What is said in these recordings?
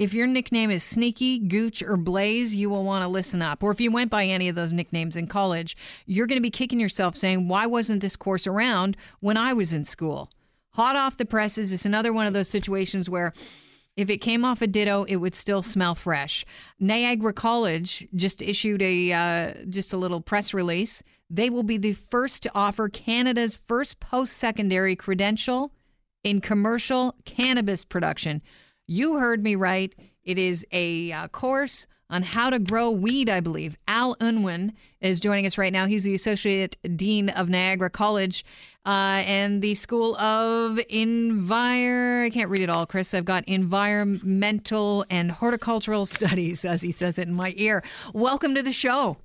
if your nickname is Sneaky, Gooch, or Blaze, you will want to listen up. Or if you went by any of those nicknames in college, you're going to be kicking yourself saying, why wasn't this course around when I was in school? Hot off the presses, is another one of those situations where if it came off a ditto, it would still smell fresh. Niagara College just issued a uh, just a little press release. They will be the first to offer Canada's first post-secondary credential in commercial cannabis production. You heard me right. It is a uh, course on how to grow weed, I believe. Al Unwin is joining us right now. He's the Associate Dean of Niagara College uh, and the School of Envir. I can't read it all, Chris. I've got Environmental and Horticultural Studies, as he says it in my ear. Welcome to the show.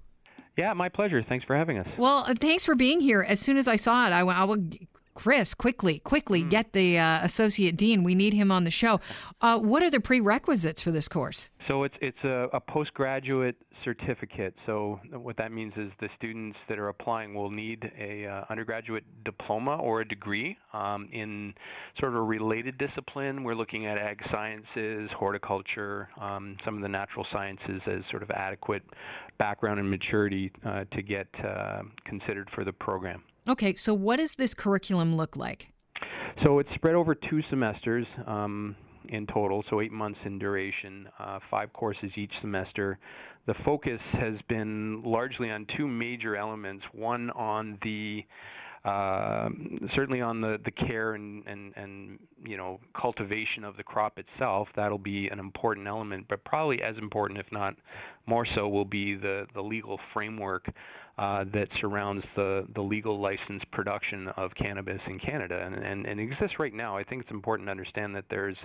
Yeah, my pleasure. Thanks for having us. Well, uh, thanks for being here. As soon as I saw it, I, I would Chris, quickly, quickly mm. get the uh, associate dean. We need him on the show. Uh, what are the prerequisites for this course? So it's it's a, a, postgraduate certificate. So what that means is the students that are applying will need a uh, undergraduate diploma or a degree um, in sort of a related discipline. We're looking at ag sciences, horticulture, um, some of the natural sciences as sort of adequate background and maturity uh, to get uh, considered for the program. Okay, so what does this curriculum look like? So it's spread over two semesters um, in total, so eight months in duration, uh, five courses each semester. The focus has been largely on two major elements. One on the uh, certainly on the, the care and, and, and you know cultivation of the crop itself, that'll be an important element. But probably as important, if not more so, will be the, the legal framework uh, that surrounds the, the legal licensed production of cannabis in Canada. And, and, and it exists right now. I think it's important to understand that there's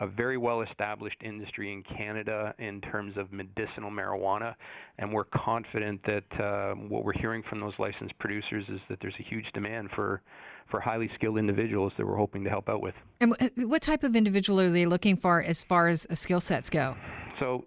a very well established industry in Canada in terms of medicinal marijuana, and we're confident that uh, what we're hearing from those licensed producers is that there's a huge demand for for highly skilled individuals that we're hoping to help out with. And what type of individual are they looking for as far as skill sets go? So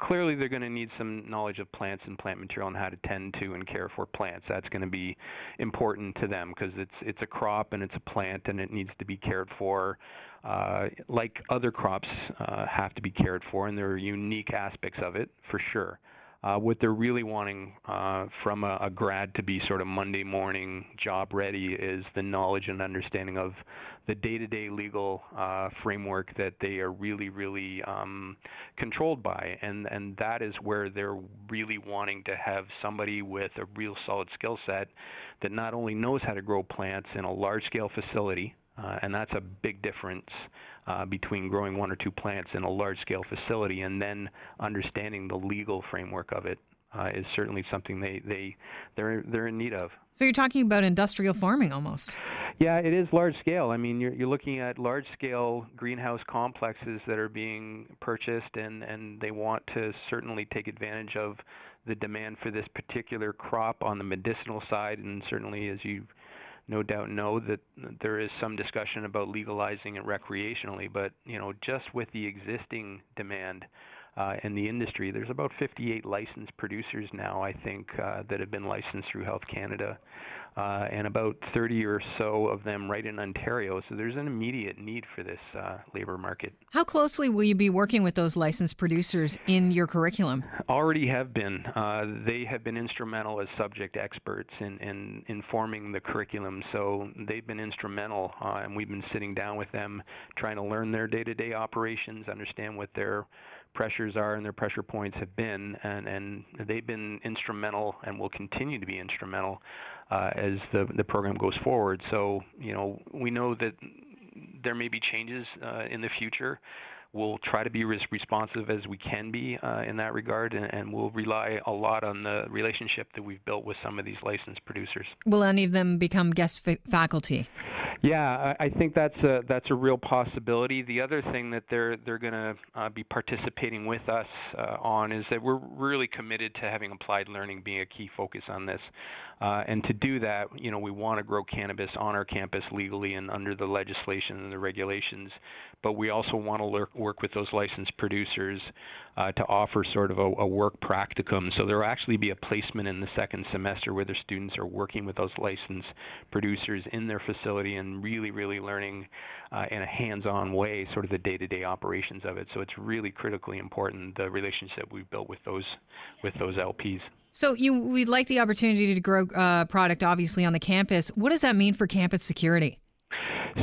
clearly they're going to need some knowledge of plants and plant material and how to tend to and care for plants. That's going to be important to them because it's it's a crop and it's a plant and it needs to be cared for. Uh, like other crops uh, have to be cared for, and there are unique aspects of it for sure. Uh, what they're really wanting uh, from a, a, grad to be sort of Monday morning job ready is the knowledge and understanding of the day-to-day legal uh, framework that they are really, really um, controlled by, and and that is where they're really wanting to have somebody with a real solid skill set that not only knows how to grow plants in a large-scale facility, uh, and that's a big difference uh, between growing one or two plants in a large scale facility and then understanding the legal framework of it uh, is certainly something they, they they're they're in need of. So you're talking about industrial farming almost. Yeah, it is large scale. I mean, you're you're looking at large scale greenhouse complexes that are being purchased, and and they want to certainly take advantage of the demand for this particular crop on the medicinal side, and certainly as you no doubt know that there is some discussion about legalizing it recreationally, but you know, just with the existing demand uh, in the industry, there's about 58 licensed producers now, I think, uh, that have been licensed through Health Canada uh, and about 30 or so of them right in Ontario. So there's an immediate need for this uh, labor market. How closely will you be working with those licensed producers in your curriculum? Already have been. Uh, they have been instrumental as subject experts in, in informing the curriculum. So they've been instrumental, uh, and we've been sitting down with them trying to learn their day to day operations, understand what their pressures are and their pressure points have been, and, and they've been instrumental and will continue to be instrumental uh, as the the program goes forward. So you know we know that there may be changes uh, in the future. We'll try to be as responsive as we can be uh, in that regard, and, and, we'll rely a lot on the relationship that we've built with some of these licensed producers. Will any of them become guest f- faculty? Yeah, I think that's a that's a real possibility. The other thing that they're they're going to uh, be participating with us uh, on is that we're really committed to having applied learning being a key focus on this. Uh, and to do that, you know, we want to grow cannabis on our campus legally and under the legislation and the regulations. But we also want to work with those licensed producers uh, to offer sort of a, a, work practicum. So there will actually be a placement in the second semester where the students are working with those licensed producers in their facility and and really, really learning uh, in a hands-on way, sort of the day-to-day operations of it. So it's really critically important the relationship we've built with those with those LPs. So you we'd like the opportunity to grow uh, product, obviously, on the campus. What does that mean for campus security?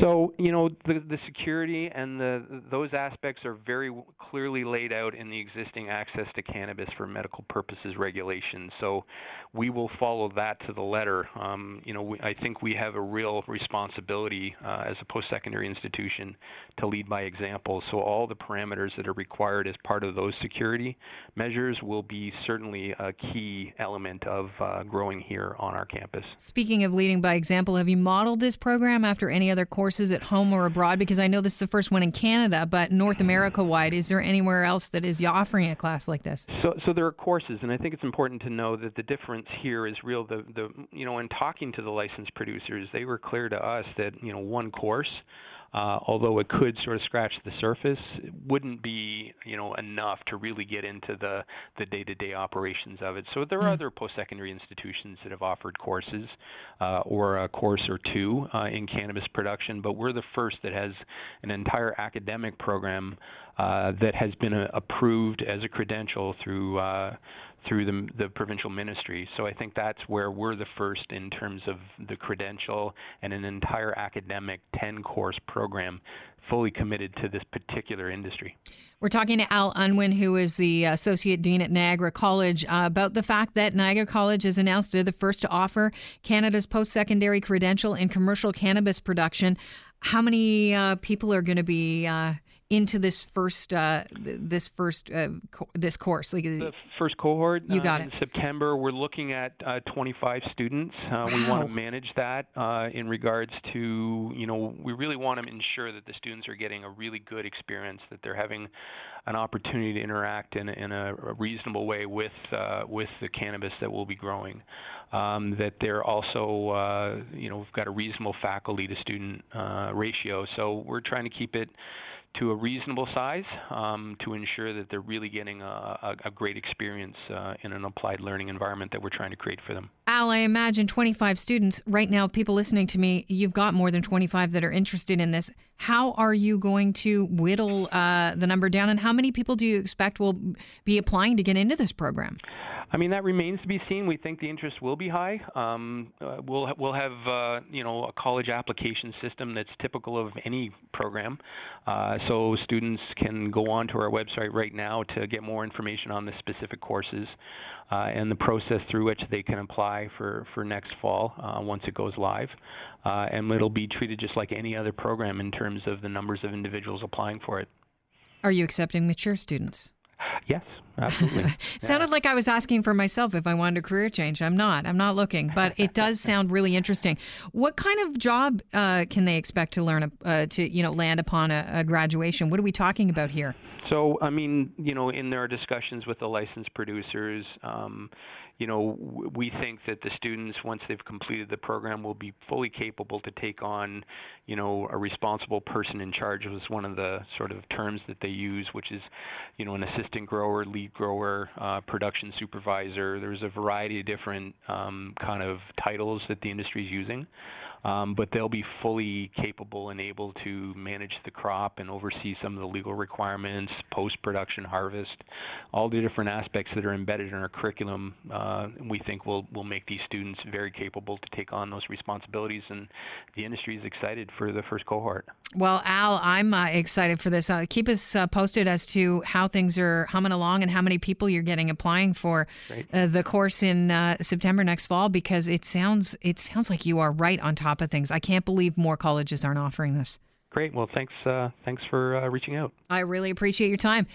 So you know the the security and the those aspects are very clearly laid out in the existing access to cannabis for medical purposes regulation. So we will follow that to the letter. Um, you know we, I think we have a real responsibility uh, as a post-secondary institution to lead by example. So all the parameters that are required as part of those security measures will be certainly a key element of uh, growing here on our campus. Speaking of leading by example, have you modeled this program after any other courses at home or abroad? Because I know this is the first one in Canada, but North America wide, is there anywhere else that is offering a class like this? So, so there are courses, and I think it's important to know that the difference here is real. The, the you know, in talking to the licensed producers, they were clear to us that you know one course uh, although it could sort of scratch the surface, it wouldn't be you know enough to really get into the the day-to-day operations of it. So there are mm. other post-secondary institutions that have offered courses uh, or a course or two uh, in cannabis production, but we're the first that has an entire academic program uh, that has been uh, approved as a credential through uh, through the, the provincial ministry. So I think that's where we're the first in terms of the credential and an entire academic 10 course program fully committed to this particular industry. We're talking to Al Unwin, who is the Associate Dean at Niagara College, uh, about the fact that Niagara College has announced they're the first to offer Canada's post secondary credential in commercial cannabis production. How many uh, people are going to be uh, into this first uh, this first uh, co- this course like the first cohort you got uh, it. In september we're looking at uh, 25 students. Wow. Uh, we want to manage that uh, in regards to you know we really want to ensure that the students are getting a really good experience that they're having an opportunity to interact in, in a, a reasonable way with with the cannabis that we'll be growing. Um, that they're also you know we've got a reasonable faculty to student ratio. So we're trying to keep it to a reasonable size um, to ensure that they're really getting a, a, a great experience uh, in an applied learning environment that we're trying to create for them. Al, I imagine 25 students. Right now, people listening to me, you've got more than 25 that are interested in this. How are you going to whittle uh, the number down, and how many people do you expect will be applying to get into this program? I mean, that remains to be seen. We think the interest will be high. Um, uh, we'll we'll have uh, you know a college application system that's typical of any program. Uh, so students can go onto our website right now to get more information on the specific courses uh, and the process through which they can apply for for next fall uh, once it goes live. Uh, and it'll be treated just like any other program in terms of the numbers of individuals applying for it. Are you accepting mature students? Yes, absolutely. Sounded yeah. like I was asking for myself if I wanted a career change. I'm not. I'm not looking, but it does sound really interesting. What kind of job uh, can they expect to learn uh, to you know land upon a, a graduation? What are we talking about here? So, I mean, you know, in their discussions with the licensed producers, um, you know, we think that the students, once they've completed the program, will be fully capable to take on, you know, a responsible person in charge was one of the sort of terms that they use, which is, you know, an assistant grower, lead grower, uh, production supervisor. There's a variety of different um, kind of titles that the industry is using um, but they'll be fully capable and able to manage the crop and oversee some of the legal requirements, post-production harvest, all the different aspects that are embedded in our curriculum. Uh, we think will will make these students very capable to take on those responsibilities, and the industry is excited for the first cohort. Well, Al, I'm uh, excited for this. Uh, keep us uh, posted as to how things are humming along and how many people you're getting applying for uh, the course in uh, September next fall, because it sounds it sounds like you are right on top top of things. I can't believe more colleges aren't offering this. Great. Well, thanks. Uh, thanks for uh, reaching out. I really appreciate your time.